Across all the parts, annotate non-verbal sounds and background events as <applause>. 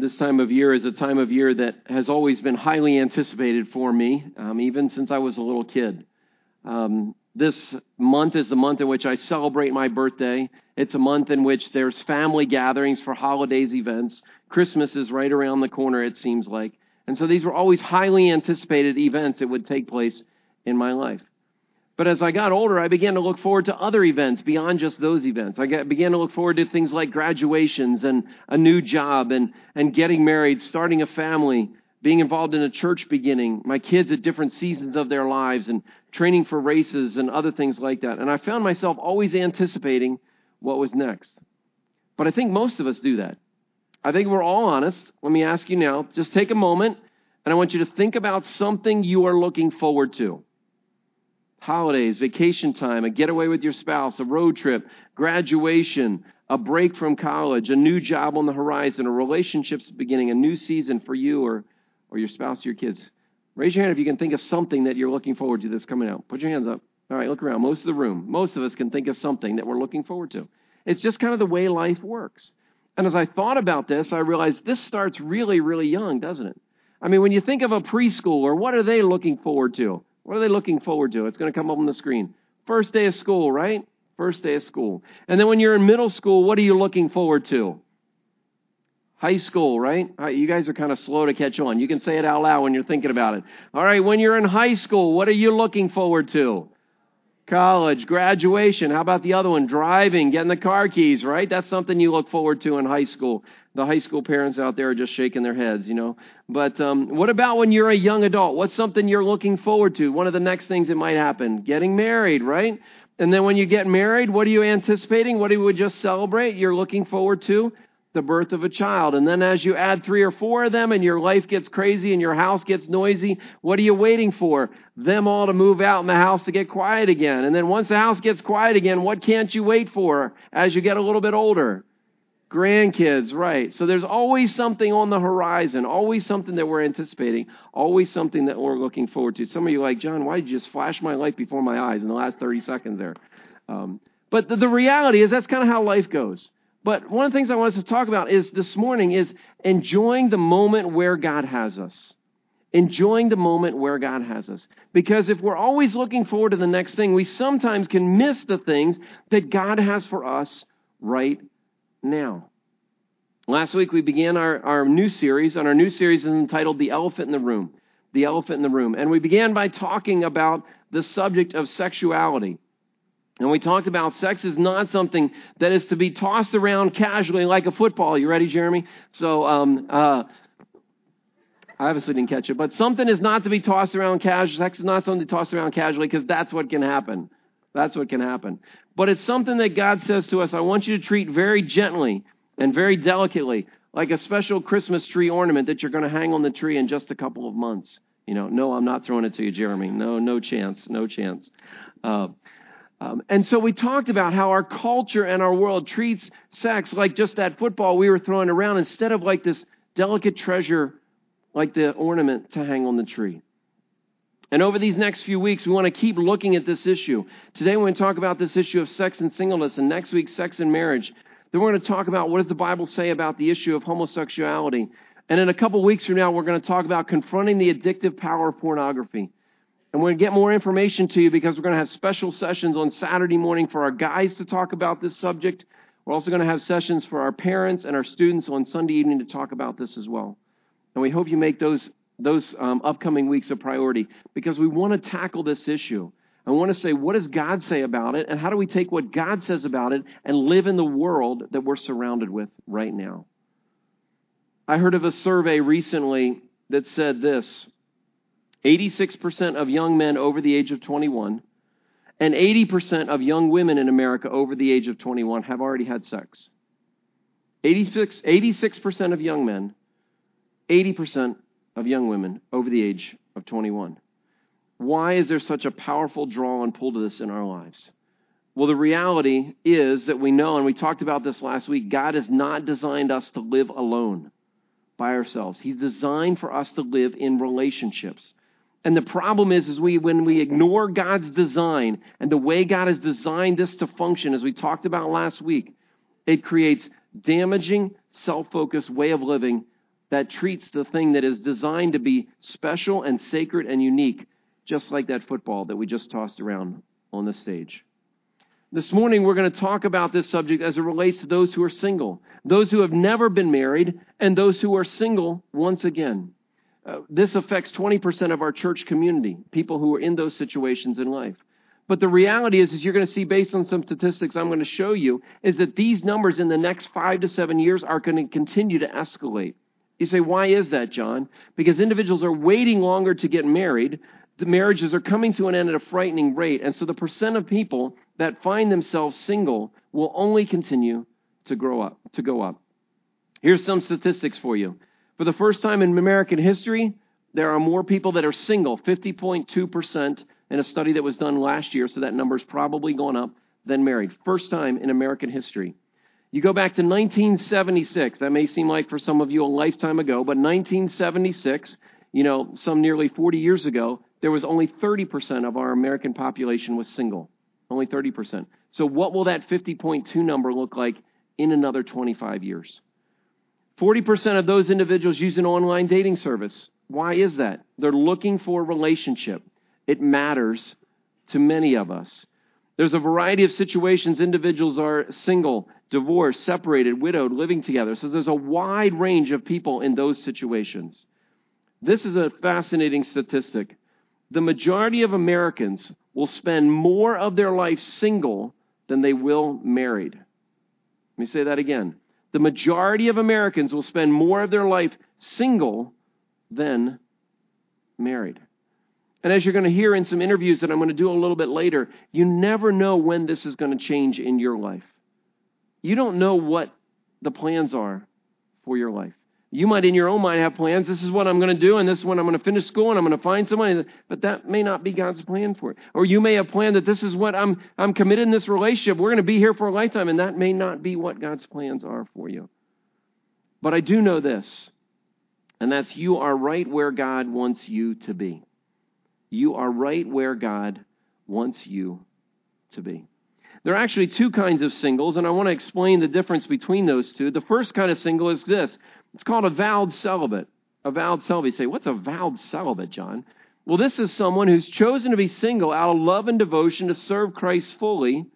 this time of year is a time of year that has always been highly anticipated for me, um, even since I was a little kid. Um, this month is the month in which I celebrate my birthday. It's a month in which there's family gatherings for holidays, events. Christmas is right around the corner, it seems like. And so these were always highly anticipated events that would take place in my life. But as I got older, I began to look forward to other events beyond just those events. I got, began to look forward to things like graduations and a new job and, and getting married, starting a family, being involved in a church beginning, my kids at different seasons of their lives, and training for races and other things like that. And I found myself always anticipating what was next. But I think most of us do that. I think we're all honest. Let me ask you now just take a moment, and I want you to think about something you are looking forward to holidays, vacation time, a getaway with your spouse, a road trip, graduation, a break from college, a new job on the horizon, a relationship's beginning, a new season for you or, or your spouse or your kids. Raise your hand if you can think of something that you're looking forward to that's coming out. Put your hands up. All right, look around. Most of the room, most of us can think of something that we're looking forward to. It's just kind of the way life works. And as I thought about this, I realized this starts really, really young, doesn't it? I mean, when you think of a preschooler, what are they looking forward to? What are they looking forward to? It's going to come up on the screen. First day of school, right? First day of school. And then when you're in middle school, what are you looking forward to? High school, right? You guys are kind of slow to catch on. You can say it out loud when you're thinking about it. All right, when you're in high school, what are you looking forward to? College, graduation. How about the other one? Driving, getting the car keys, right? That's something you look forward to in high school. The high school parents out there are just shaking their heads, you know. But um, what about when you're a young adult? What's something you're looking forward to? One of the next things that might happen getting married, right? And then when you get married, what are you anticipating? What do you just celebrate? You're looking forward to the birth of a child. And then as you add three or four of them and your life gets crazy and your house gets noisy, what are you waiting for? Them all to move out and the house to get quiet again. And then once the house gets quiet again, what can't you wait for as you get a little bit older? Grandkids, right. So there's always something on the horizon, always something that we're anticipating, always something that we're looking forward to. Some of you are like, John, why did you just flash my life before my eyes in the last 30 seconds there? Um, but the, the reality is that's kind of how life goes. But one of the things I want us to talk about is this morning is enjoying the moment where God has us. Enjoying the moment where God has us. Because if we're always looking forward to the next thing, we sometimes can miss the things that God has for us right now. Last week we began our, our new series, and our new series is entitled The Elephant in the Room. The Elephant in the Room. And we began by talking about the subject of sexuality. And we talked about sex is not something that is to be tossed around casually like a football. You ready, Jeremy? So, um, uh, I obviously didn't catch it, but something is not to be tossed around casually. Sex is not something to toss around casually because that's what can happen. That's what can happen. But it's something that God says to us, I want you to treat very gently and very delicately, like a special Christmas tree ornament that you're going to hang on the tree in just a couple of months. You know, no, I'm not throwing it to you, Jeremy. No, no chance, no chance. Uh, um, and so we talked about how our culture and our world treats sex like just that football we were throwing around instead of like this delicate treasure like the ornament to hang on the tree. And over these next few weeks, we want to keep looking at this issue. Today, we're going to talk about this issue of sex and singleness, and next week, sex and marriage. Then we're going to talk about what does the Bible say about the issue of homosexuality. And in a couple weeks from now, we're going to talk about confronting the addictive power of pornography. And we're going to get more information to you because we're going to have special sessions on Saturday morning for our guys to talk about this subject. We're also going to have sessions for our parents and our students on Sunday evening to talk about this as well. And we hope you make those, those um, upcoming weeks a priority because we want to tackle this issue. I want to say, what does God say about it? And how do we take what God says about it and live in the world that we're surrounded with right now? I heard of a survey recently that said this 86% of young men over the age of 21 and 80% of young women in America over the age of 21 have already had sex. 86, 86% of young men, 80% of young women over the age of 21. Why is there such a powerful draw and pull to this in our lives? Well, the reality is that we know, and we talked about this last week, God has not designed us to live alone by ourselves. He's designed for us to live in relationships. And the problem is, is we, when we ignore God's design and the way God has designed this to function, as we talked about last week, it creates damaging, self-focused way of living that treats the thing that is designed to be special and sacred and unique, just like that football that we just tossed around on the stage. This morning, we're going to talk about this subject as it relates to those who are single, those who have never been married, and those who are single once again. Uh, this affects 20% of our church community, people who are in those situations in life. But the reality is, as you're going to see based on some statistics I'm going to show you, is that these numbers in the next five to seven years are going to continue to escalate. You say, why is that, John? Because individuals are waiting longer to get married. The marriages are coming to an end at a frightening rate. And so the percent of people that find themselves single will only continue to grow up, to go up. Here's some statistics for you. For the first time in American history, there are more people that are single, 50.2% in a study that was done last year, so that number's probably gone up, than married. First time in American history. You go back to 1976. That may seem like for some of you a lifetime ago, but 1976, you know, some nearly 40 years ago, there was only 30% of our American population was single. Only 30%. So what will that 50.2 number look like in another 25 years? 40% of those individuals use an online dating service. Why is that? They're looking for a relationship. It matters to many of us. There's a variety of situations individuals are single, divorced, separated, widowed, living together. So there's a wide range of people in those situations. This is a fascinating statistic. The majority of Americans will spend more of their life single than they will married. Let me say that again. The majority of Americans will spend more of their life single than married. And as you're going to hear in some interviews that I'm going to do a little bit later, you never know when this is going to change in your life. You don't know what the plans are for your life. You might, in your own mind, have plans. This is what I'm going to do, and this is when I'm going to finish school, and I'm going to find somebody. But that may not be God's plan for it. Or you may have planned that this is what I'm, I'm committed in this relationship. We're going to be here for a lifetime, and that may not be what God's plans are for you. But I do know this, and that's you are right where God wants you to be. You are right where God wants you to be. There are actually two kinds of singles, and I want to explain the difference between those two. The first kind of single is this it's called a vowed celibate. A vowed celibate. You say, what's a vowed celibate, John? Well, this is someone who's chosen to be single out of love and devotion to serve Christ fully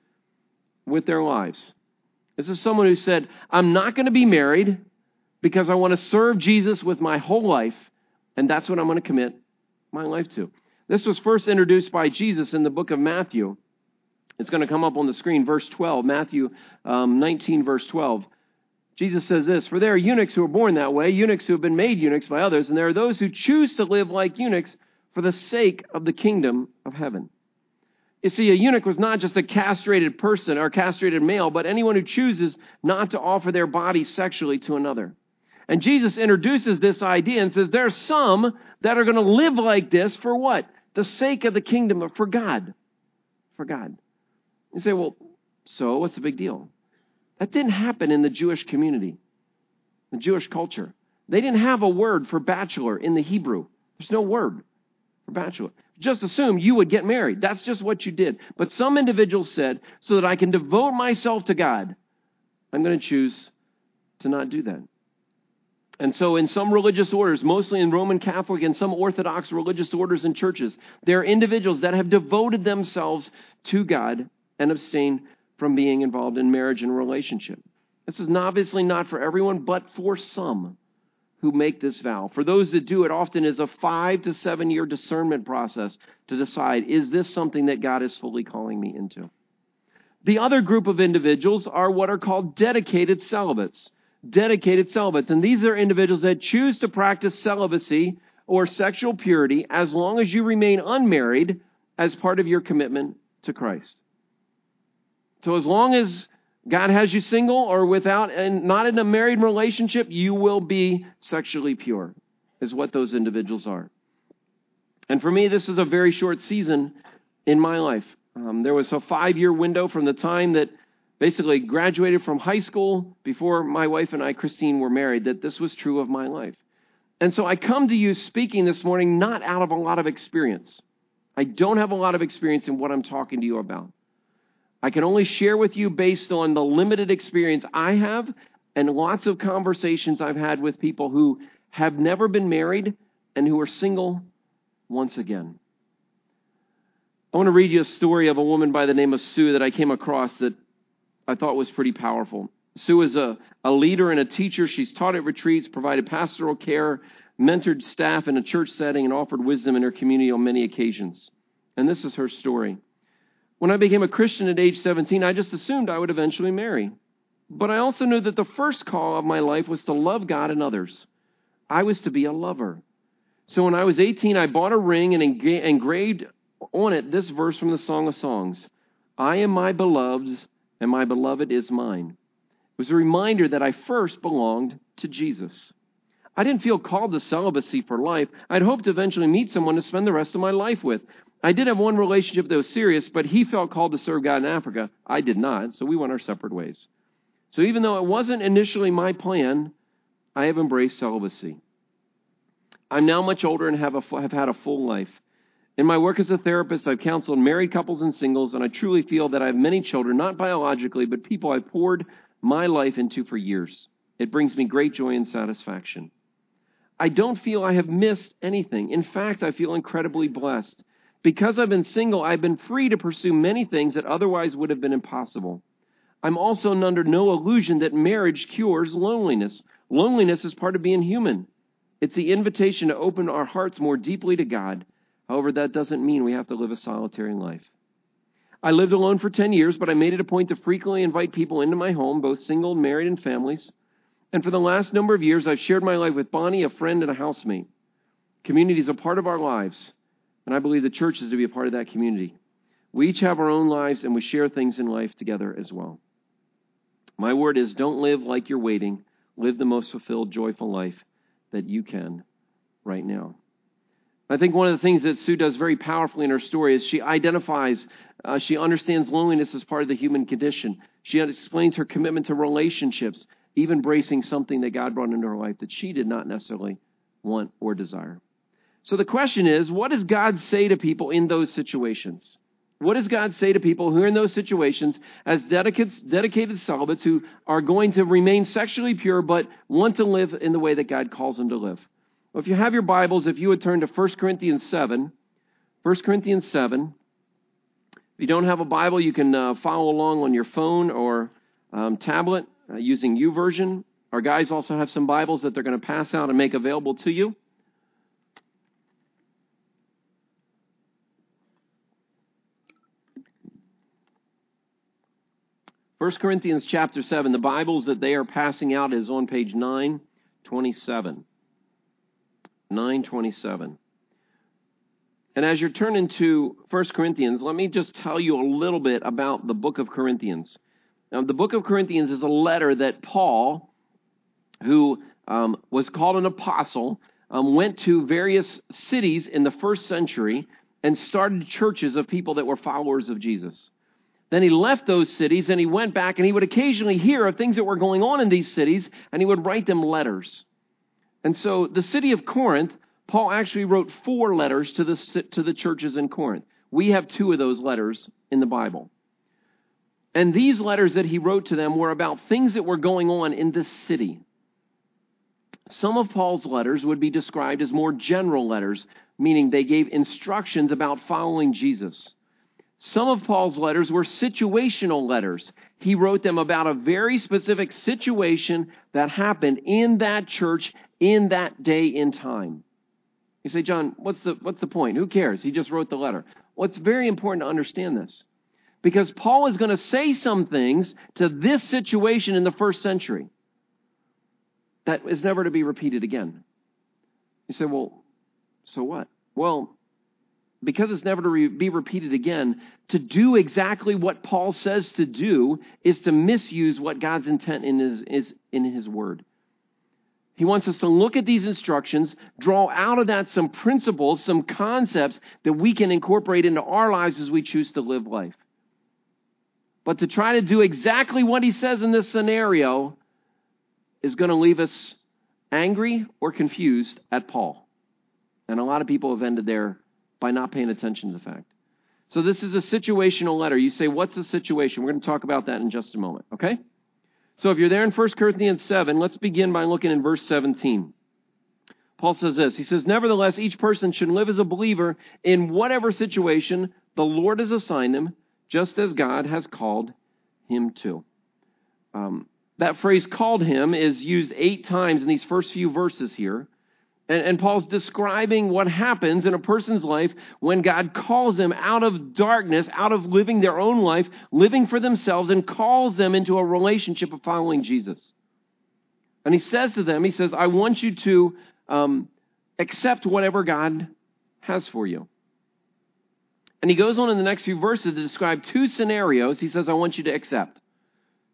with their lives. This is someone who said, I'm not going to be married because I want to serve Jesus with my whole life, and that's what I'm going to commit my life to. This was first introduced by Jesus in the book of Matthew. It's going to come up on the screen, verse 12, Matthew um, 19, verse 12. Jesus says this For there are eunuchs who are born that way, eunuchs who have been made eunuchs by others, and there are those who choose to live like eunuchs for the sake of the kingdom of heaven. You see, a eunuch was not just a castrated person or castrated male, but anyone who chooses not to offer their body sexually to another. And Jesus introduces this idea and says there are some that are going to live like this for what? The sake of the kingdom, of, for God. For God. You say, well, so what's the big deal? That didn't happen in the Jewish community, the Jewish culture. They didn't have a word for bachelor in the Hebrew. There's no word for bachelor. Just assume you would get married. That's just what you did. But some individuals said, so that I can devote myself to God, I'm going to choose to not do that. And so, in some religious orders, mostly in Roman Catholic and some Orthodox religious orders and churches, there are individuals that have devoted themselves to God and abstain from being involved in marriage and relationship. This is obviously not for everyone, but for some who make this vow. For those that do it, often is a five to seven year discernment process to decide is this something that God is fully calling me into? The other group of individuals are what are called dedicated celibates. Dedicated celibates. And these are individuals that choose to practice celibacy or sexual purity as long as you remain unmarried as part of your commitment to Christ. So as long as God has you single or without and not in a married relationship, you will be sexually pure, is what those individuals are. And for me, this is a very short season in my life. Um, there was a five year window from the time that basically graduated from high school before my wife and I, Christine, were married, that this was true of my life. And so I come to you speaking this morning not out of a lot of experience. I don't have a lot of experience in what I'm talking to you about. I can only share with you based on the limited experience I have and lots of conversations I've had with people who have never been married, and who are single once again. I want to read you a story of a woman by the name of Sue that I came across that I thought was pretty powerful. Sue is a, a leader and a teacher. She's taught at retreats, provided pastoral care, mentored staff in a church setting, and offered wisdom in her community on many occasions. And this is her story. When I became a Christian at age 17, I just assumed I would eventually marry. But I also knew that the first call of my life was to love God and others. I was to be a lover. So when I was 18, I bought a ring and engraved on it this verse from the Song of Songs I am my beloved's, and my beloved is mine. It was a reminder that I first belonged to Jesus. I didn't feel called to celibacy for life. I'd hoped to eventually meet someone to spend the rest of my life with. I did have one relationship that was serious, but he felt called to serve God in Africa. I did not, so we went our separate ways. So even though it wasn't initially my plan, I have embraced celibacy. I'm now much older and have, a, have had a full life. In my work as a therapist, I've counseled married couples and singles, and I truly feel that I have many children, not biologically, but people I've poured my life into for years. It brings me great joy and satisfaction. I don't feel I have missed anything. In fact, I feel incredibly blessed. Because I've been single, I've been free to pursue many things that otherwise would have been impossible. I'm also under no illusion that marriage cures loneliness. Loneliness is part of being human. It's the invitation to open our hearts more deeply to God However, that doesn't mean we have to live a solitary life. I lived alone for 10 years, but I made it a point to frequently invite people into my home, both single, married, and families. And for the last number of years, I've shared my life with Bonnie, a friend, and a housemate. Community is a part of our lives, and I believe the church is to be a part of that community. We each have our own lives, and we share things in life together as well. My word is don't live like you're waiting. Live the most fulfilled, joyful life that you can right now. I think one of the things that Sue does very powerfully in her story is she identifies, uh, she understands loneliness as part of the human condition. She explains her commitment to relationships, even bracing something that God brought into her life that she did not necessarily want or desire. So the question is, what does God say to people in those situations? What does God say to people who are in those situations as dedicated, dedicated celibates who are going to remain sexually pure but want to live in the way that God calls them to live? Well, if you have your Bibles, if you would turn to 1 Corinthians 7, 1 Corinthians 7. If you don't have a Bible, you can uh, follow along on your phone or um, tablet uh, using YouVersion. Our guys also have some Bibles that they're going to pass out and make available to you. First Corinthians chapter 7, the Bibles that they are passing out is on page 927. 927. And as you're turning to 1 Corinthians, let me just tell you a little bit about the book of Corinthians. Now, the book of Corinthians is a letter that Paul, who um, was called an apostle, um, went to various cities in the first century and started churches of people that were followers of Jesus. Then he left those cities and he went back and he would occasionally hear of things that were going on in these cities and he would write them letters. And so the city of Corinth, Paul actually wrote four letters to the, to the churches in Corinth. We have two of those letters in the Bible. And these letters that he wrote to them were about things that were going on in this city. Some of Paul's letters would be described as more general letters, meaning they gave instructions about following Jesus. Some of Paul's letters were situational letters. He wrote them about a very specific situation that happened in that church in that day in time. You say, John, what's the, what's the point? Who cares? He just wrote the letter. Well, it's very important to understand this because Paul is going to say some things to this situation in the first century that is never to be repeated again. You say, well, so what? Well, because it's never to re- be repeated again, to do exactly what Paul says to do is to misuse what God's intent in his, is in his word. He wants us to look at these instructions, draw out of that some principles, some concepts that we can incorporate into our lives as we choose to live life. But to try to do exactly what he says in this scenario is going to leave us angry or confused at Paul. And a lot of people have ended there by not paying attention to the fact. So this is a situational letter. You say, what's the situation? We're going to talk about that in just a moment, okay? So if you're there in 1 Corinthians 7, let's begin by looking in verse 17. Paul says this. He says, Nevertheless, each person should live as a believer in whatever situation the Lord has assigned him, just as God has called him to. Um, that phrase called him is used eight times in these first few verses here. And, and, Paul's describing what happens in a person's life when God calls them out of darkness, out of living their own life, living for themselves, and calls them into a relationship of following Jesus. And he says to them, He says, I want you to um, accept whatever God has for you. And he goes on in the next few verses to describe two scenarios he says, I want you to accept.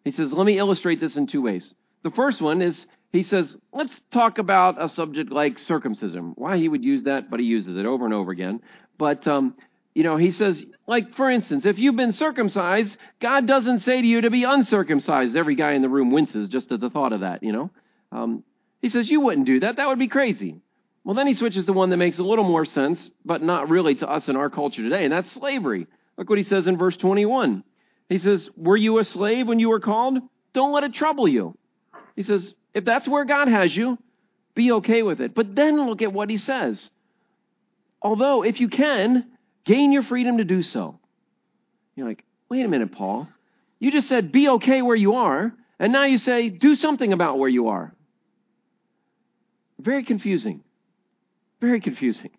He says, let me illustrate this in two ways. The first one is, he says, let's talk about a subject like circumcision. Why he would use that, but he uses it over and over again. But, um, you know, he says, like, for instance, if you've been circumcised, God doesn't say to you to be uncircumcised. Every guy in the room winces just at the thought of that, you know. Um, he says, you wouldn't do that. That would be crazy. Well, then he switches to one that makes a little more sense, but not really to us in our culture today, and that's slavery. Look what he says in verse 21. He says, Were you a slave when you were called? Don't let it trouble you. He says, If that's where God has you, be okay with it. But then look at what he says. Although, if you can, gain your freedom to do so. You're like, wait a minute, Paul. You just said be okay where you are, and now you say do something about where you are. Very confusing. Very confusing.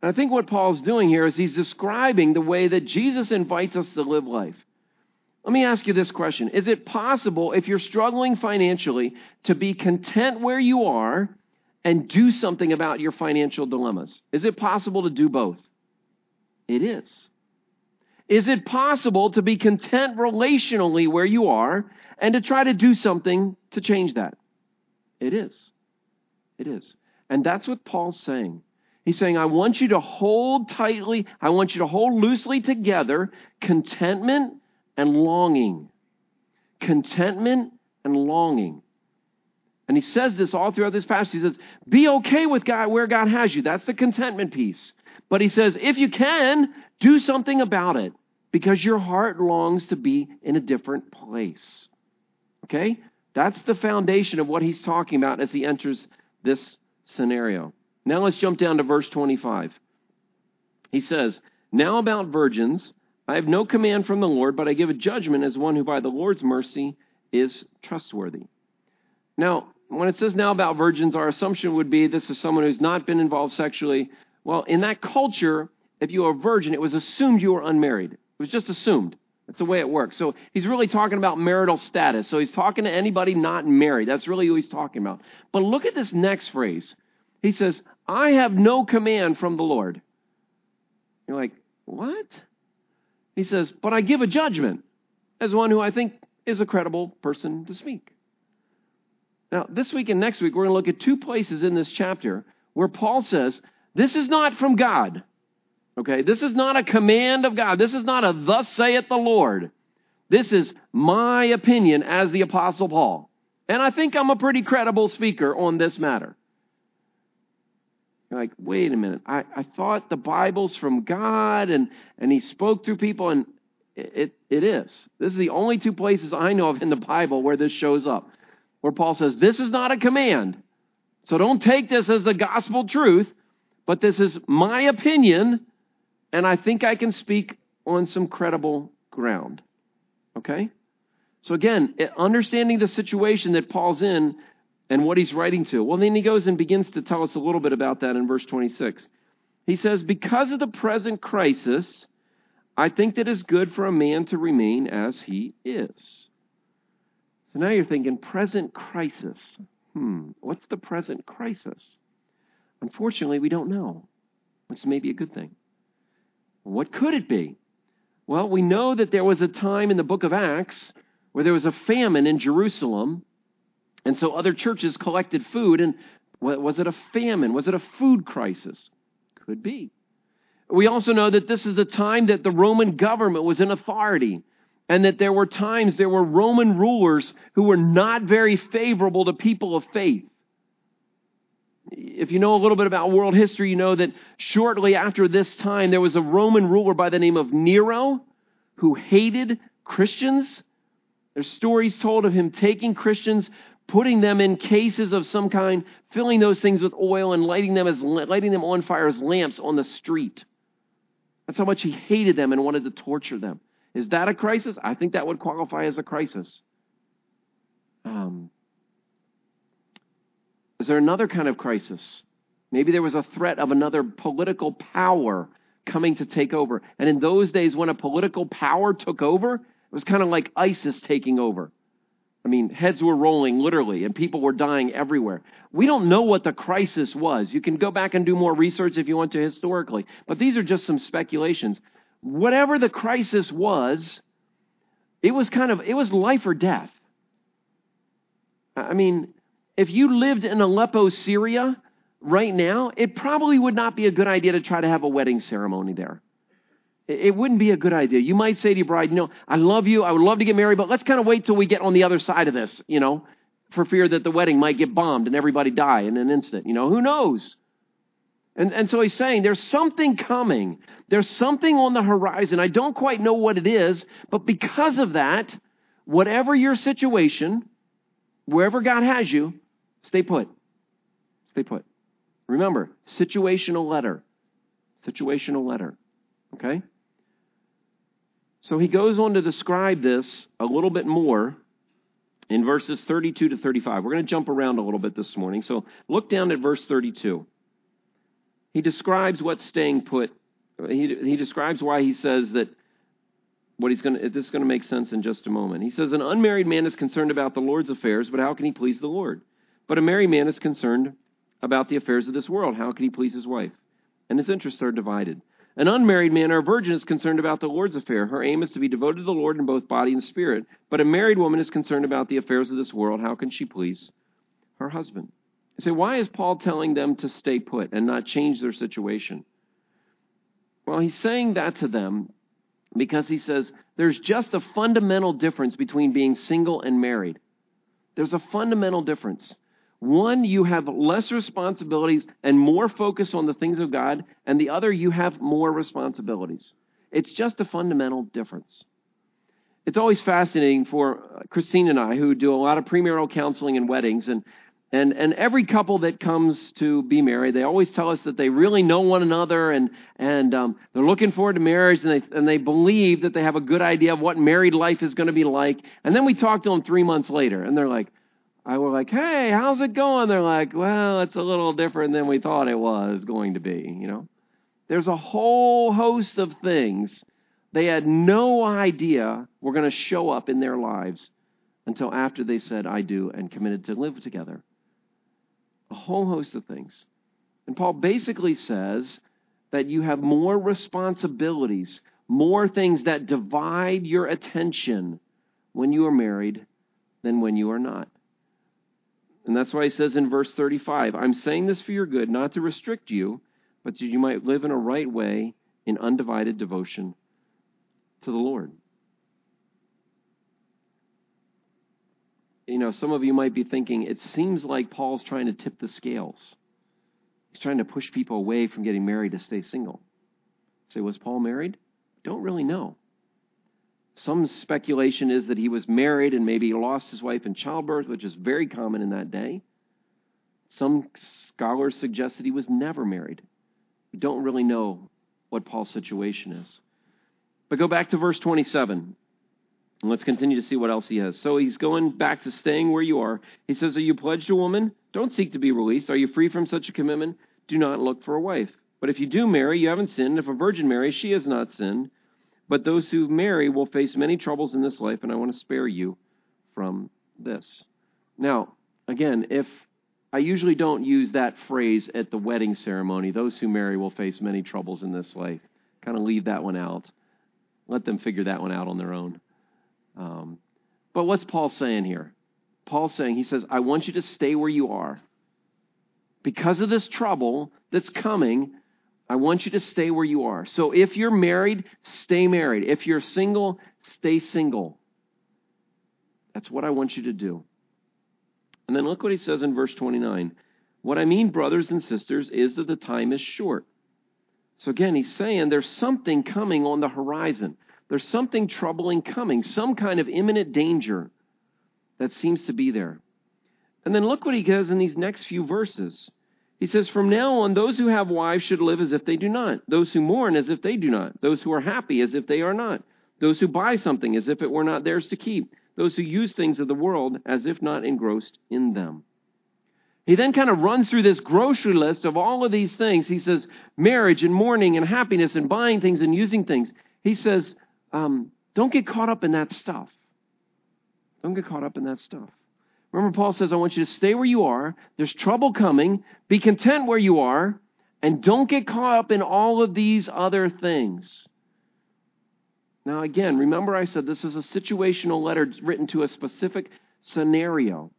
And I think what Paul's doing here is he's describing the way that Jesus invites us to live life. Let me ask you this question Is it possible, if you're struggling financially, to be content where you are and do something about your financial dilemmas? Is it possible to do both? It is. Is it possible to be content relationally where you are and to try to do something to change that? It is. It is. And that's what Paul's saying. He's saying, I want you to hold tightly, I want you to hold loosely together contentment and longing. Contentment and longing. And he says this all throughout this passage. He says, Be okay with God where God has you. That's the contentment piece. But he says, if you can, do something about it because your heart longs to be in a different place. Okay? That's the foundation of what he's talking about as he enters this scenario. Now let's jump down to verse 25. He says, Now about virgins, I have no command from the Lord, but I give a judgment as one who by the Lord's mercy is trustworthy. Now, when it says now about virgins, our assumption would be this is someone who's not been involved sexually. Well, in that culture, if you were a virgin, it was assumed you were unmarried. It was just assumed. That's the way it works. So he's really talking about marital status. So he's talking to anybody not married. That's really who he's talking about. But look at this next phrase. He says, I have no command from the Lord. You're like, what? He says, but I give a judgment as one who I think is a credible person to speak. Now, this week and next week, we're going to look at two places in this chapter where Paul says, This is not from God. Okay, this is not a command of God. This is not a thus saith the Lord. This is my opinion as the Apostle Paul. And I think I'm a pretty credible speaker on this matter. You're like, wait a minute. I, I thought the Bible's from God and, and he spoke through people, and it, it is. This is the only two places I know of in the Bible where this shows up, where Paul says, This is not a command. So don't take this as the gospel truth, but this is my opinion, and I think I can speak on some credible ground. Okay? So again, understanding the situation that Paul's in and what he's writing to. Well, then he goes and begins to tell us a little bit about that in verse 26. He says, Because of the present crisis, I think that it's good for a man to remain as he is. So now you're thinking, present crisis. Hmm, what's the present crisis? Unfortunately, we don't know, which may be a good thing. What could it be? Well, we know that there was a time in the book of Acts where there was a famine in Jerusalem and so other churches collected food, and was it a famine? Was it a food crisis? Could be. We also know that this is the time that the Roman government was in authority, and that there were times there were Roman rulers who were not very favorable to people of faith. If you know a little bit about world history, you know that shortly after this time, there was a Roman ruler by the name of Nero who hated Christians. There's stories told of him taking Christians putting them in cases of some kind, filling those things with oil and lighting them as lighting them on fire as lamps on the street. That's how much he hated them and wanted to torture them. Is that a crisis? I think that would qualify as a crisis. Um, is there another kind of crisis? Maybe there was a threat of another political power coming to take over. And in those days, when a political power took over, it was kind of like ISIS taking over. I mean, heads were rolling literally, and people were dying everywhere. We don't know what the crisis was. You can go back and do more research if you want to historically, but these are just some speculations. Whatever the crisis was, it was kind of it was life or death. I mean, if you lived in Aleppo, Syria, right now, it probably would not be a good idea to try to have a wedding ceremony there. It wouldn't be a good idea. You might say to your bride, you know, I love you. I would love to get married, but let's kind of wait till we get on the other side of this, you know, for fear that the wedding might get bombed and everybody die in an instant. You know, who knows? And, and so he's saying there's something coming. There's something on the horizon. I don't quite know what it is, but because of that, whatever your situation, wherever God has you, stay put. Stay put. Remember, situational letter. Situational letter. Okay? So he goes on to describe this a little bit more in verses 32 to 35. We're going to jump around a little bit this morning. So look down at verse 32. He describes what staying put. He, he describes why he says that what he's going to, this is going to make sense in just a moment. He says, An unmarried man is concerned about the Lord's affairs, but how can he please the Lord? But a married man is concerned about the affairs of this world. How can he please his wife? And his interests are divided. An unmarried man or a virgin is concerned about the Lord's affair. Her aim is to be devoted to the Lord in both body and spirit. But a married woman is concerned about the affairs of this world. How can she please her husband? You say, why is Paul telling them to stay put and not change their situation? Well, he's saying that to them because he says there's just a fundamental difference between being single and married. There's a fundamental difference. One, you have less responsibilities and more focus on the things of God, and the other, you have more responsibilities. It's just a fundamental difference. It's always fascinating for Christine and I, who do a lot of premarital counseling and weddings, and and and every couple that comes to be married, they always tell us that they really know one another, and and um, they're looking forward to marriage, and they and they believe that they have a good idea of what married life is going to be like. And then we talk to them three months later, and they're like, I were like, hey, how's it going? They're like, well, it's a little different than we thought it was going to be, you know? There's a whole host of things they had no idea were going to show up in their lives until after they said, I do, and committed to live together. A whole host of things. And Paul basically says that you have more responsibilities, more things that divide your attention when you are married than when you are not. And that's why he says in verse 35 I'm saying this for your good, not to restrict you, but that you might live in a right way in undivided devotion to the Lord. You know, some of you might be thinking, it seems like Paul's trying to tip the scales. He's trying to push people away from getting married to stay single. Say, was Paul married? Don't really know. Some speculation is that he was married and maybe lost his wife in childbirth, which is very common in that day. Some scholars suggest that he was never married. We don't really know what Paul's situation is. But go back to verse 27. And let's continue to see what else he has. So he's going back to staying where you are. He says, Are you pledged to a woman? Don't seek to be released. Are you free from such a commitment? Do not look for a wife. But if you do marry, you haven't sinned. If a virgin marries, she has not sinned. But those who marry will face many troubles in this life, and I want to spare you from this. Now, again, if I usually don't use that phrase at the wedding ceremony, those who marry will face many troubles in this life. Kind of leave that one out. Let them figure that one out on their own. Um, but what's Paul saying here? Paul's saying, he says, I want you to stay where you are. Because of this trouble that's coming, I want you to stay where you are. So if you're married, stay married. If you're single, stay single. That's what I want you to do. And then look what he says in verse 29. What I mean, brothers and sisters, is that the time is short. So again, he's saying there's something coming on the horizon. There's something troubling coming, some kind of imminent danger that seems to be there. And then look what he says in these next few verses. He says, From now on, those who have wives should live as if they do not, those who mourn as if they do not, those who are happy as if they are not, those who buy something as if it were not theirs to keep, those who use things of the world as if not engrossed in them. He then kind of runs through this grocery list of all of these things. He says, marriage and mourning and happiness and buying things and using things. He says, um, don't get caught up in that stuff. Don't get caught up in that stuff. Remember, Paul says, I want you to stay where you are. There's trouble coming. Be content where you are. And don't get caught up in all of these other things. Now, again, remember I said this is a situational letter written to a specific scenario.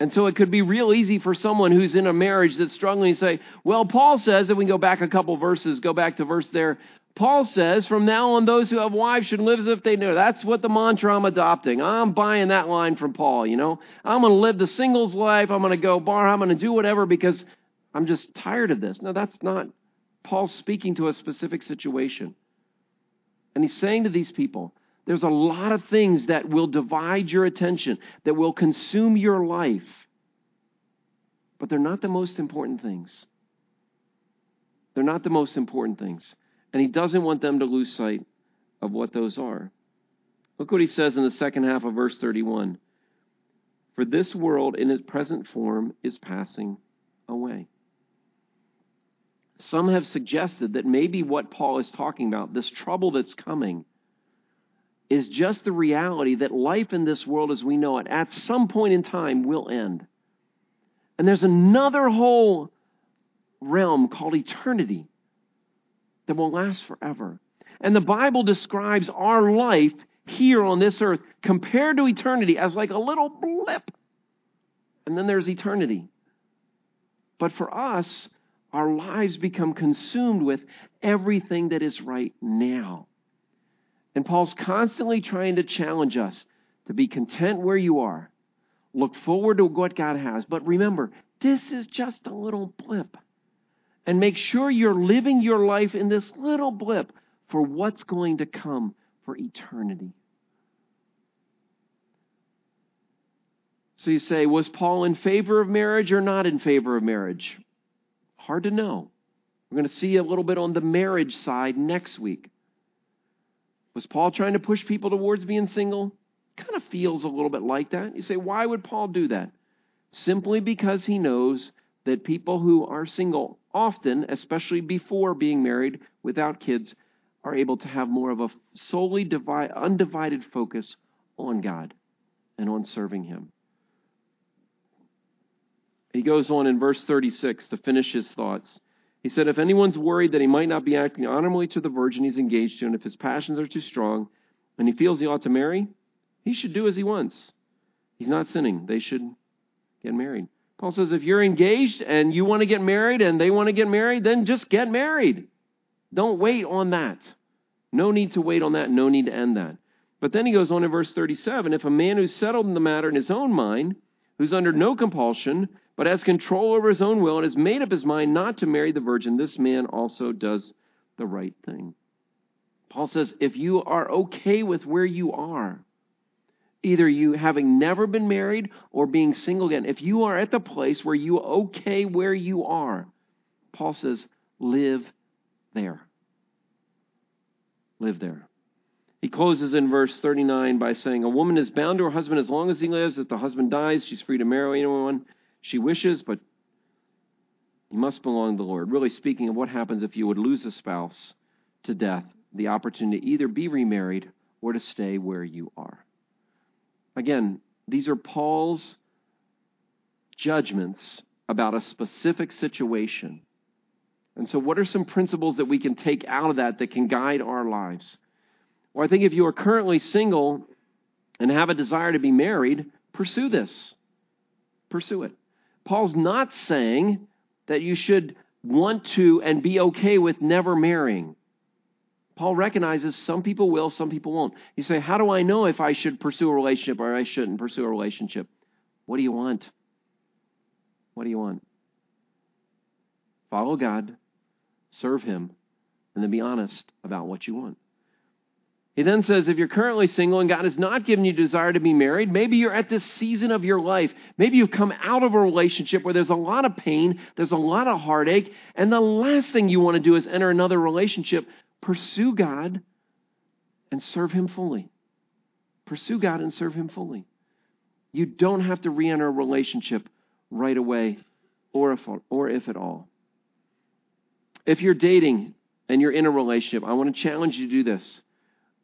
And so it could be real easy for someone who's in a marriage that's struggling to say, well, Paul says, if we can go back a couple verses, go back to verse there, Paul says, from now on, those who have wives should live as if they knew. That's what the mantra I'm adopting. I'm buying that line from Paul, you know. I'm going to live the singles life. I'm going to go bar. I'm going to do whatever because I'm just tired of this. No, that's not Paul speaking to a specific situation. And he's saying to these people, there's a lot of things that will divide your attention, that will consume your life. But they're not the most important things. They're not the most important things. And he doesn't want them to lose sight of what those are. Look what he says in the second half of verse 31. For this world in its present form is passing away. Some have suggested that maybe what Paul is talking about, this trouble that's coming, is just the reality that life in this world as we know it at some point in time will end. And there's another whole realm called eternity that will last forever. And the Bible describes our life here on this earth compared to eternity as like a little blip. And then there's eternity. But for us, our lives become consumed with everything that is right now. And Paul's constantly trying to challenge us to be content where you are. Look forward to what God has. But remember, this is just a little blip. And make sure you're living your life in this little blip for what's going to come for eternity. So you say, was Paul in favor of marriage or not in favor of marriage? Hard to know. We're going to see a little bit on the marriage side next week. Was Paul trying to push people towards being single? Kind of feels a little bit like that. You say, why would Paul do that? Simply because he knows that people who are single often, especially before being married without kids, are able to have more of a solely divide, undivided focus on God and on serving Him. He goes on in verse 36 to finish his thoughts. He said, If anyone's worried that he might not be acting honorably to the virgin he's engaged to, and if his passions are too strong, and he feels he ought to marry, he should do as he wants. He's not sinning. They should get married. Paul says, if you're engaged and you want to get married and they want to get married, then just get married. Don't wait on that. No need to wait on that. No need to end that. But then he goes on in verse 37 if a man who's settled in the matter in his own mind, who's under no compulsion, but has control over his own will and has made up his mind not to marry the virgin, this man also does the right thing. Paul says, if you are okay with where you are, either you having never been married or being single again, if you are at the place where you okay where you are, Paul says, live there. Live there. He closes in verse 39 by saying, A woman is bound to her husband as long as he lives. If the husband dies, she's free to marry anyone she wishes, but you must belong to the Lord. Really speaking of what happens if you would lose a spouse to death, the opportunity to either be remarried or to stay where you are. Again, these are Paul's judgments about a specific situation. And so, what are some principles that we can take out of that that can guide our lives? Well, I think if you are currently single and have a desire to be married, pursue this. Pursue it. Paul's not saying that you should want to and be okay with never marrying. Paul recognizes some people will, some people won't. You say, How do I know if I should pursue a relationship or I shouldn't pursue a relationship? What do you want? What do you want? Follow God, serve Him, and then be honest about what you want. He then says, if you're currently single and God has not given you desire to be married, maybe you're at this season of your life. Maybe you've come out of a relationship where there's a lot of pain, there's a lot of heartache, and the last thing you want to do is enter another relationship. Pursue God and serve Him fully. Pursue God and serve Him fully. You don't have to re enter a relationship right away or if, or if at all. If you're dating and you're in a relationship, I want to challenge you to do this.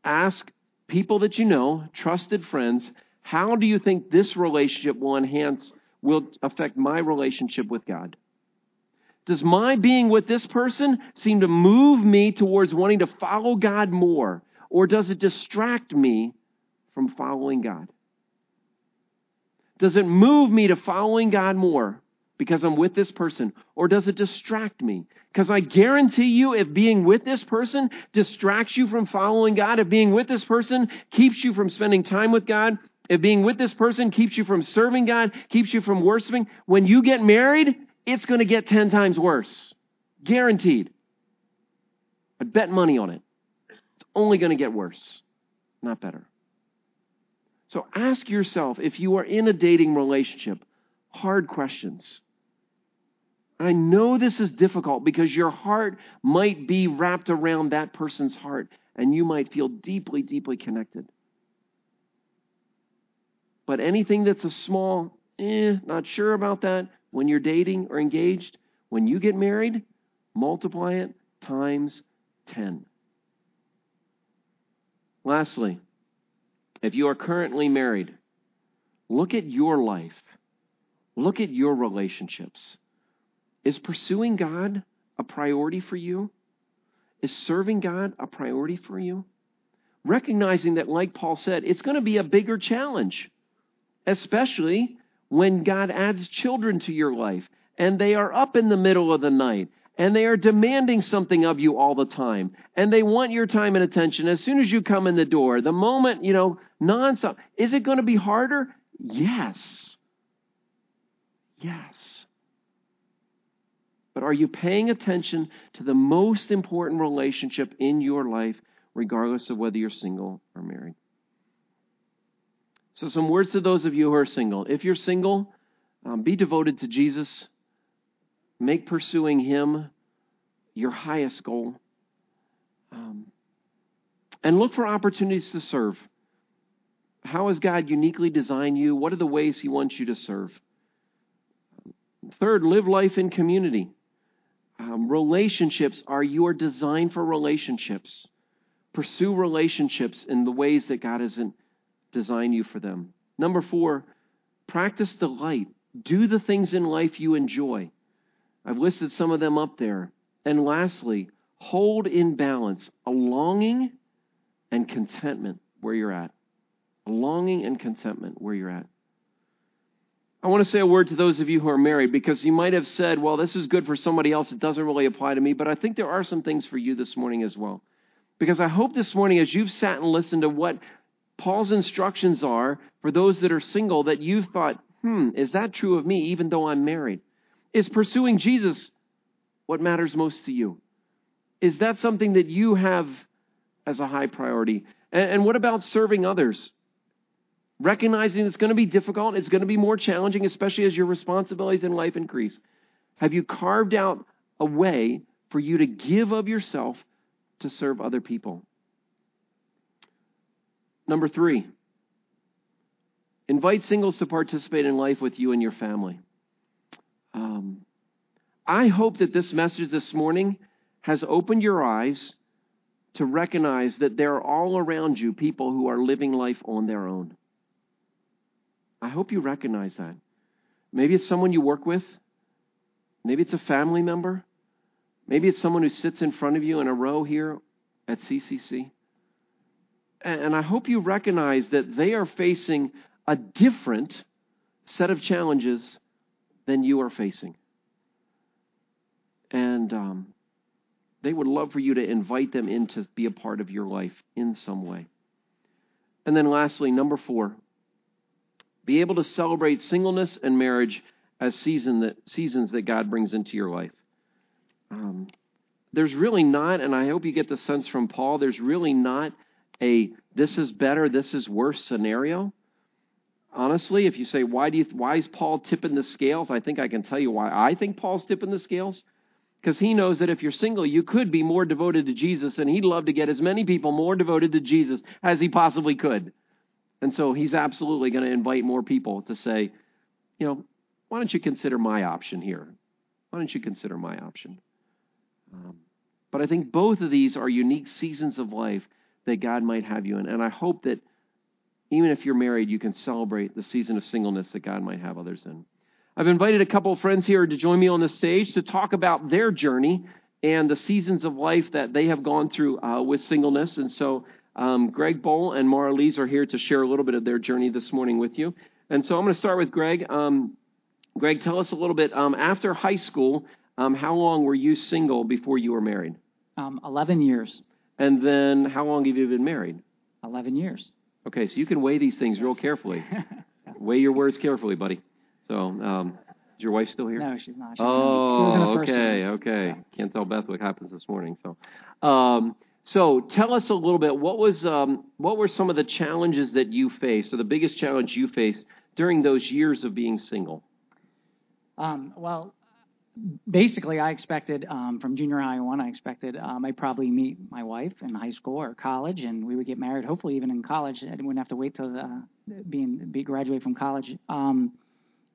Ask people that you know, trusted friends, how do you think this relationship will enhance, will affect my relationship with God? Does my being with this person seem to move me towards wanting to follow God more? Or does it distract me from following God? Does it move me to following God more because I'm with this person? Or does it distract me? Because I guarantee you, if being with this person distracts you from following God, if being with this person keeps you from spending time with God, if being with this person keeps you from serving God, keeps you from worshiping, when you get married, it's going to get 10 times worse. Guaranteed. I'd bet money on it. It's only going to get worse, not better. So ask yourself if you are in a dating relationship, hard questions. I know this is difficult because your heart might be wrapped around that person's heart and you might feel deeply, deeply connected. But anything that's a small, eh, not sure about that, when you're dating or engaged, when you get married, multiply it times 10. Lastly, if you are currently married, look at your life. Look at your relationships. Is pursuing God a priority for you? Is serving God a priority for you? Recognizing that, like Paul said, it's going to be a bigger challenge, especially when God adds children to your life and they are up in the middle of the night and they are demanding something of you all the time and they want your time and attention as soon as you come in the door the moment you know nonstop is it going to be harder? Yes. Yes. But are you paying attention to the most important relationship in your life regardless of whether you're single or married so some words to those of you who are single if you're single um, be devoted to jesus Make pursuing Him your highest goal. Um, and look for opportunities to serve. How has God uniquely designed you? What are the ways He wants you to serve? Third, live life in community. Um, relationships are your design for relationships. Pursue relationships in the ways that God hasn't designed you for them. Number four, practice delight. Do the things in life you enjoy. I've listed some of them up there. And lastly, hold in balance a longing and contentment where you're at. A longing and contentment where you're at. I want to say a word to those of you who are married because you might have said, well, this is good for somebody else. It doesn't really apply to me. But I think there are some things for you this morning as well. Because I hope this morning, as you've sat and listened to what Paul's instructions are for those that are single, that you've thought, hmm, is that true of me even though I'm married? Is pursuing Jesus what matters most to you? Is that something that you have as a high priority? And, and what about serving others? Recognizing it's going to be difficult, it's going to be more challenging, especially as your responsibilities in life increase. Have you carved out a way for you to give of yourself to serve other people? Number three, invite singles to participate in life with you and your family. Um, I hope that this message this morning has opened your eyes to recognize that there are all around you people who are living life on their own. I hope you recognize that. Maybe it's someone you work with. Maybe it's a family member. Maybe it's someone who sits in front of you in a row here at CCC. And I hope you recognize that they are facing a different set of challenges than you are facing. And um, they would love for you to invite them in to be a part of your life in some way. And then, lastly, number four, be able to celebrate singleness and marriage as season that, seasons that God brings into your life. Um, there's really not, and I hope you get the sense from Paul, there's really not a this is better, this is worse scenario. Honestly, if you say why do you why is Paul tipping the scales? I think I can tell you why I think Paul's tipping the scales. Because he knows that if you're single, you could be more devoted to Jesus, and he'd love to get as many people more devoted to Jesus as he possibly could. And so he's absolutely going to invite more people to say, you know, why don't you consider my option here? Why don't you consider my option? Um, but I think both of these are unique seasons of life that God might have you in. And I hope that even if you're married, you can celebrate the season of singleness that God might have others in. I've invited a couple of friends here to join me on the stage to talk about their journey and the seasons of life that they have gone through uh, with singleness. And so um, Greg Bowl and Mara Lees are here to share a little bit of their journey this morning with you. And so I'm going to start with Greg. Um, Greg, tell us a little bit. Um, after high school, um, how long were you single before you were married? Um, 11 years. And then how long have you been married? 11 years. Okay, so you can weigh these things real carefully. <laughs> weigh your words carefully, buddy. So, um, is your wife still here? No, she's not. She's oh, okay, service, okay. So. Can't tell Beth what happens this morning. So, um, so tell us a little bit. What was um, what were some of the challenges that you faced, or the biggest challenge you faced during those years of being single? Um, well, basically, I expected um, from junior high on, I expected um, I'd probably meet my wife in high school or college, and we would get married. Hopefully, even in college, I wouldn't have to wait till the, being be graduate from college. Um,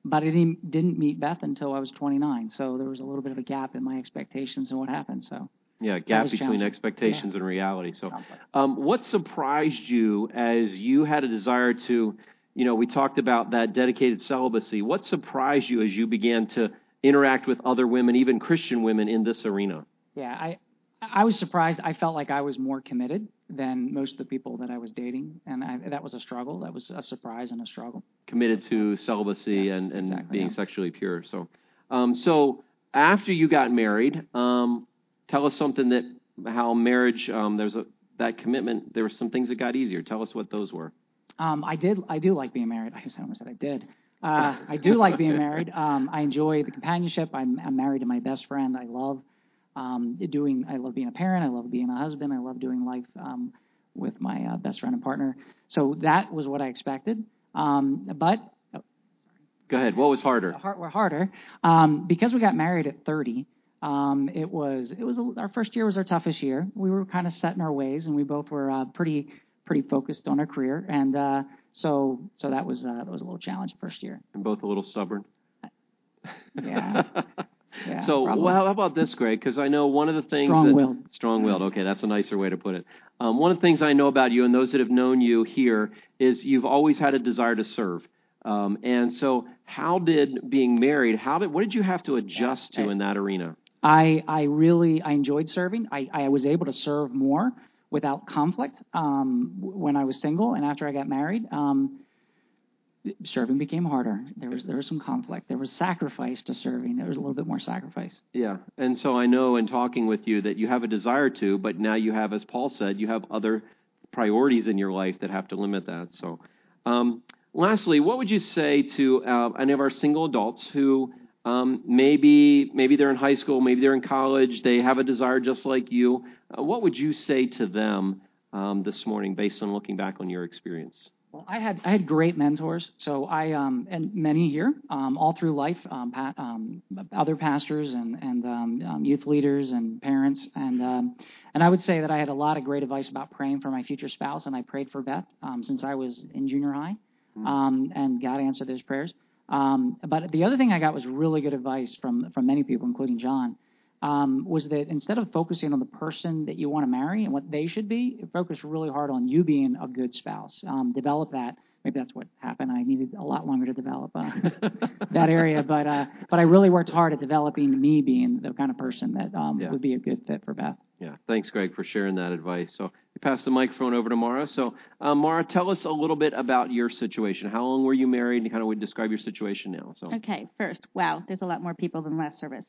but I didn't, didn't meet Beth until I was 29, so there was a little bit of a gap in my expectations and what happened. So. Yeah, gap between expectations yeah. and reality. So, um, what surprised you as you had a desire to, you know, we talked about that dedicated celibacy. What surprised you as you began to interact with other women, even Christian women, in this arena? Yeah, I I was surprised. I felt like I was more committed than most of the people that I was dating, and I, that was a struggle. That was a surprise and a struggle. Committed to celibacy yes, and, and exactly, being yeah. sexually pure. So, um, so after you got married, um, tell us something that how marriage um, there's a that commitment. There were some things that got easier. Tell us what those were. Um, I did. I do like being married. I I almost said I did. Uh, I do like being married. Um, I enjoy the companionship. I'm, I'm married to my best friend. I love um, doing. I love being a parent. I love being a husband. I love doing life um, with my uh, best friend and partner. So that was what I expected. Um, but go ahead. What was harder? Hard, were harder um, because we got married at 30. Um, it was it was a, our first year was our toughest year. We were kind of set in our ways, and we both were uh, pretty pretty focused on our career, and uh, so so that was uh, that was a little challenge first year. And both a little stubborn. Yeah. <laughs> yeah so well, how about this, Greg? Because I know one of the things strong-willed. That, strong-willed. Okay, that's a nicer way to put it. Um, one of the things I know about you and those that have known you here is you've always had a desire to serve. Um, and so, how did being married? How did what did you have to adjust to in that arena? I I really I enjoyed serving. I I was able to serve more without conflict um, when I was single and after I got married. Um, serving became harder. There was there was some conflict. There was sacrifice to serving. There was a little bit more sacrifice. Yeah, and so I know in talking with you that you have a desire to, but now you have, as Paul said, you have other priorities in your life that have to limit that. So, um, lastly, what would you say to uh, any of our single adults who um, maybe maybe they're in high school, maybe they're in college, they have a desire just like you. Uh, what would you say to them um, this morning, based on looking back on your experience? Well, I had I had great mentors. So I um, and many here um, all through life, um, pa- um, other pastors and and um, um, youth leaders and parents, and um, and I would say that I had a lot of great advice about praying for my future spouse, and I prayed for Beth um, since I was in junior high, Mm. um, and God answered those prayers. Um, but the other thing I got was really good advice from from many people, including John, um, was that instead of focusing on the person that you want to marry and what they should be, focus really hard on you being a good spouse. Um, develop that. Maybe that's what happened. I needed a lot longer to develop uh, <laughs> that area, but uh, but I really worked hard at developing me being the kind of person that um, Yeah. would be a good fit for Beth. Yeah, thanks, Greg, for sharing that advice. So we pass the microphone over to Mara. So, uh, Mara, tell us a little bit about your situation. How long were you married, and kind of would describe your situation now? So, Okay, first, wow, there's a lot more people than last service.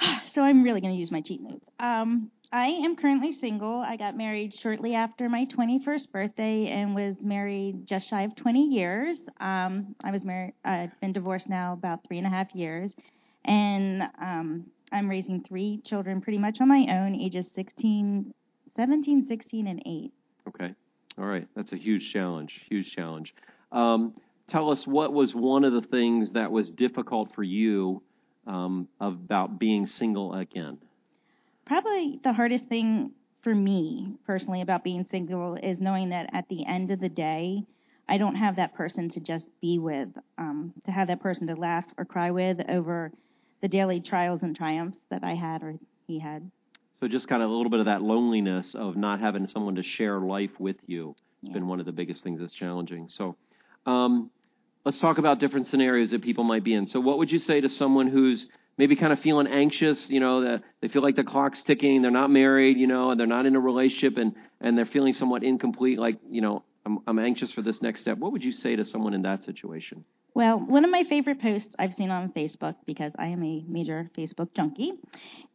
<sighs> So I'm really going to use my cheat notes. Um, I am currently single. I got married shortly after my 21st birthday and was married just shy of 20 years. Um, I was married. I've been divorced now about three and a half years, and um, I'm raising three children pretty much on my own, ages 16, 17, 16, and 8. okay. All right, that's a huge challenge. Huge challenge. Um, tell us what was one of the things that was difficult for you um, about being single again. Probably the hardest thing for me personally about being single is knowing that at the end of the day, I don't have that person to just be with, um, to have that person to laugh or cry with over the daily trials and triumphs that I had or he had. So just kind of a little bit of that loneliness of not having someone to share life with you has Yeah. been one of the biggest things that's challenging. So um, let's talk about different scenarios that people might be in. So what would you say to someone who's maybe kind of feeling anxious, you know, that they feel like the clock's ticking, they're not married, you know, and they're not in a relationship and, and they're feeling somewhat incomplete, like, you know, I'm, I'm anxious for this next step. What would you say to someone in that situation? Well, one of my favorite posts I've seen on Facebook, because I am a major Facebook junkie,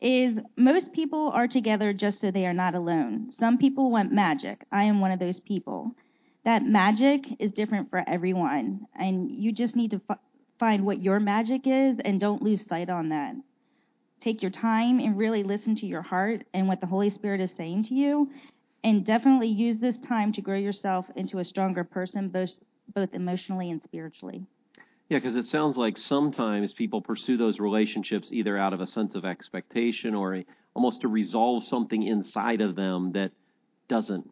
is most people are together just so they are not alone. Some people want magic. I am one of those people. That magic is different for everyone, and you just need to find what your magic is and don't lose sight on that. Take your time and really listen to your heart and what the Holy Spirit is saying to you, and definitely use this time to grow yourself into a stronger person, both, both emotionally and spiritually. Yeah, because it sounds like sometimes people pursue those relationships either out of a sense of expectation or a, almost to resolve something inside of them that doesn't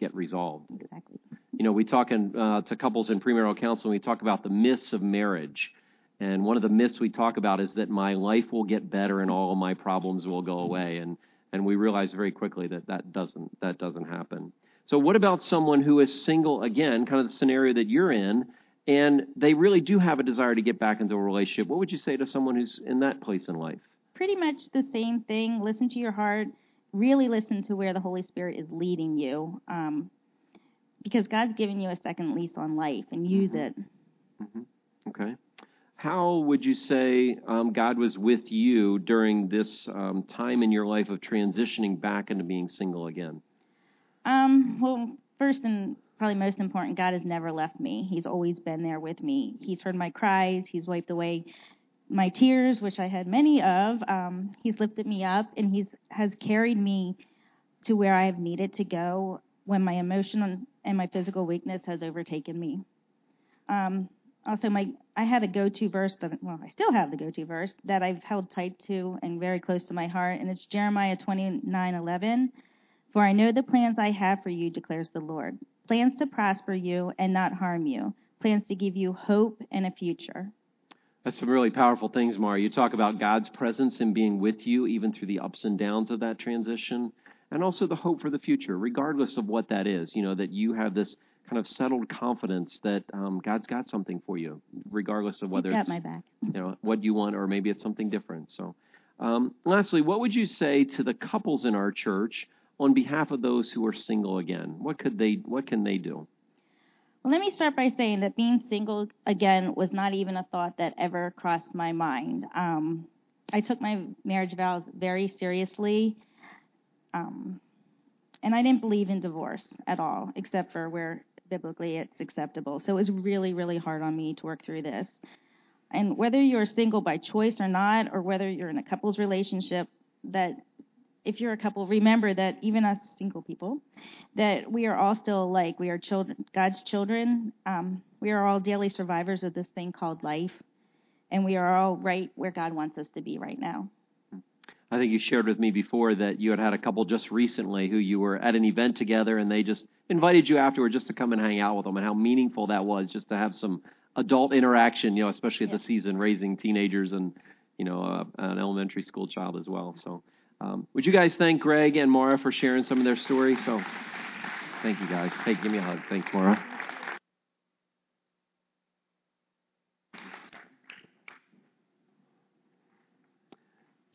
get resolved. Exactly. You know, we talk in, uh, to couples in premarital counseling, we talk about the myths of marriage. And one of the myths we talk about is that my life will get better and all my problems will go away. And, and we realize very quickly that that doesn't, that doesn't happen. So, what about someone who is single again, kind of the scenario that you're in, and they really do have a desire to get back into a relationship? What would you say to someone who's in that place in life? Pretty much the same thing. Listen to your heart. Really listen to where the Holy Spirit is leading you. Um, because God's giving you a second lease on life and use it. hmm Okay. How would you say um, God was with you during this um, time in your life of transitioning back into being single again? Um, well, first and probably most important, God has never left me. He's always been there with me. He's heard my cries. He's wiped away my tears, which I had many of. Um, he's lifted me up, and He's has carried me to where I have needed to go when my emotional and my physical weakness has overtaken me. Um, also, my I had a go-to verse that well, I still have the go-to verse that I've held tight to and very close to my heart, and it's Jeremiah 29:11. For I know the plans I have for you, declares the Lord plans to prosper you and not harm you, plans to give you hope and a future. That's some really powerful things, Mara. You talk about God's presence and being with you even through the ups and downs of that transition, and also the hope for the future, regardless of what that is. You know, that you have this kind of settled confidence that um, God's got something for you, regardless of whether it's my back. you know what you want or maybe it's something different. So, um, lastly, what would you say to the couples in our church on behalf of those who are single again? What could they? What can they do? Well, let me start by saying that being single again was not even a thought that ever crossed my mind. Um, I took my marriage vows very seriously, um, and I didn't believe in divorce at all, except for where biblically it's acceptable. So it was really, really hard on me to work through this. And whether you're single by choice or not, or whether you're in a couples relationship, that if you're a couple, remember that even us single people, that we are all still alike. We are children, God's children. Um, we are all daily survivors of this thing called life, and we are all right where God wants us to be right now. I think you shared with me before that you had had a couple just recently who you were at an event together and they just invited you afterward just to come and hang out with them and how meaningful that was just to have some adult interaction, you know, especially at Yes. the season raising teenagers and, you know, uh, an elementary school child as well. So, um, would you guys thank Greg and Mara for sharing some of their stories? So, thank you guys. Hey, give me a hug. Thanks, Mara.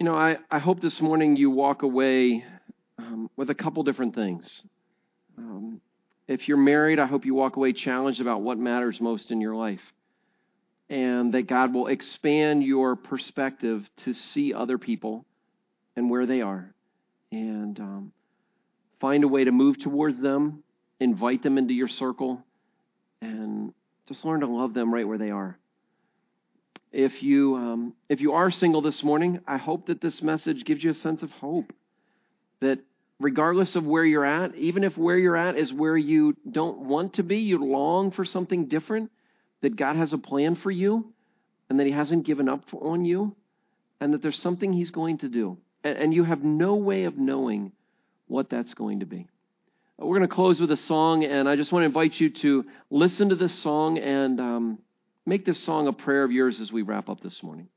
You know, I, I hope this morning you walk away um, with a couple different things. Um, if you're married, I hope you walk away challenged about what matters most in your life. And that God will expand your perspective to see other people and where they are. And um, find a way to move towards them, invite them into your circle, and just learn to love them right where they are. If you um, if you are single this morning, I hope that this message gives you a sense of hope that regardless of where you're at, even if where you're at is where you don't want to be, you long for something different, that God has a plan for you and that He hasn't given up on you and that there's something He's going to do. And, and you have no way of knowing what that's going to be. We're going to close with a song, and I just want to invite you to listen to this song and um, make this song a prayer of yours as we wrap up this morning.